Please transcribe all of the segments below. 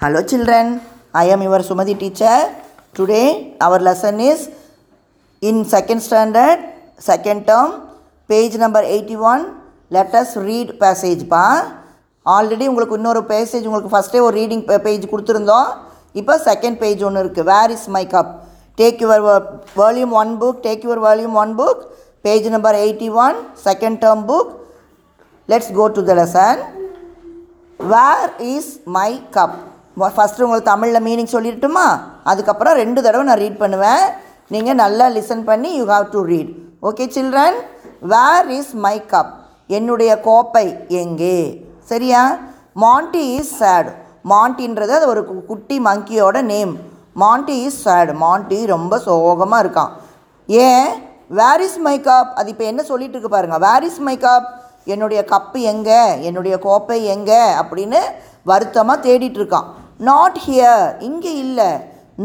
Hello children, I am your Sumati teacher. Today our lesson is in second standard, second term, page number 81. Let us read passage பா already உங்களுக்கு இன்னொரு passage உங்களுக்கு ஃபஸ்ட்டே ஒரு reading page கொடுத்துருந்தோம் இப்போ second page ஒன்று இருக்குது where is my cup take your volume one book take your volume one book page number eighty one second term book let's go to the lesson where is my cup first உங்களுக்கு தமிழில் meaning சொல்லிட்டுமா? அதுக்கப்புறம் ரெண்டு தடவை நான் read பண்ணுவேன். நீங்கள் நல்லா listen பண்ணி you have to read okay children where is my cup என்னுடைய கோப்பை எங்கே? சரியா? மாண்டி இஸ் சேடு மாண்டின்றது அது ஒரு கு- குட்டி மங்கியோட name Monty is sad Monty ரொம்ப சோகமாக இருக்கான். ஏன்? வேர் இஸ் மை கப் அது இப்போ என்ன சொல்லிட்டு இருக்கு பாருங்க. வேர் இஸ் மை கப் என்னுடைய கப்பு எங்கே? என்னுடைய கோப்பை எங்கே? அப்படின்னு வருத்தமாக தேடிட்டு இருக்கான். நாட் ஹியர் இங்கே இல்லை.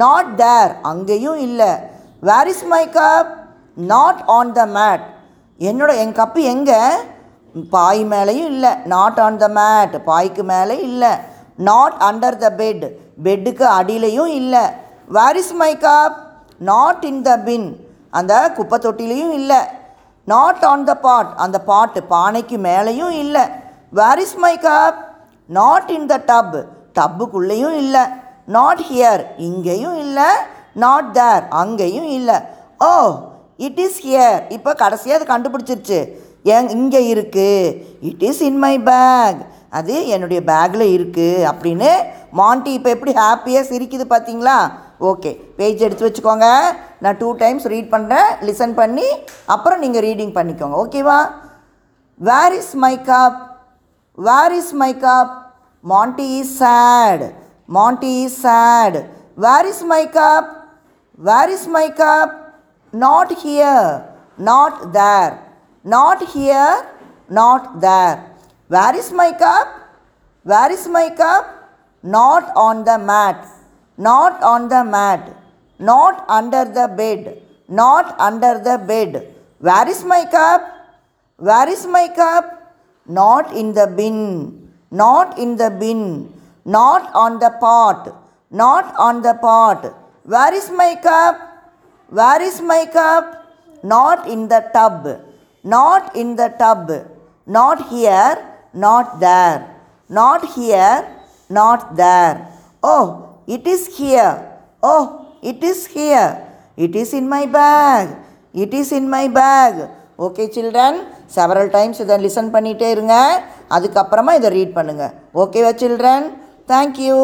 நாட் தேர் அங்கேயும் இல்லை. Where is my cup not on the mat என்னோட என் கப்பு எங்கே? பாய் மேலேயும் இல்லை. நாட் ஆன் த மேட் பாய்க்கு மேலே இல்லை. நாட் அண்டர் த பெட் பெட்டுக்கு அடியிலையும் இல்லை. Where is my cup not in the bin அந்த குப்பை தொட்டிலையும் இல்லை. நாட் ஆன் த பாட் அந்த பாட்டு பானைக்கு மேலேயும் இல்லை. Where is my cup not in the tub டப்புக்குள்ளேயும் இல்லை. நாட் ஹியர் இங்கேயும் இல்லை. நாட் தேர் அங்கேயும் இல்லை. Oh, oh it is here இப்போ கடைசியாக அது கண்டுபிடிச்சிருச்சு. ஏன் இங்கே இருக்குது it is in my bag அது என்னுடைய பேக்கில் இருக்குது அப்படின்னு மாண்டி இப்போ எப்படி ஹாப்பியாக சிரிக்குது பார்த்தீங்களா ஓகே பேஜ் எடுத்து வச்சுக்கோங்க. நான் டூ டைம்ஸ் ரீட் பண்ணுறேன் லிசன் பண்ணி அப்புறம் நீங்கள் ரீடிங் பண்ணிக்கோங்க. ஓகேவா where is my cup where is my cup Monty is sad. Monty is sad. Where is my cup? Where is my cup? Not here. Not there. Not here. Not there. Where is my cup? Where is my cup? Not on the mat. Not on the mat. Not under the bed. Not under the bed. Where is my cup? Where is my cup? Not in the bin not in the pin not on the pot not on the pot where is my cup where is my cup not in the tub not in the tub not here not there not here not there oh it is here oh it is here it is in my bag it is in my bag okay children several times இதை listen பண்ணிகிட்டே இருங்க அதுக்கப்புறமா இதை read பண்ணுங்கள் ஓகேவா children thank you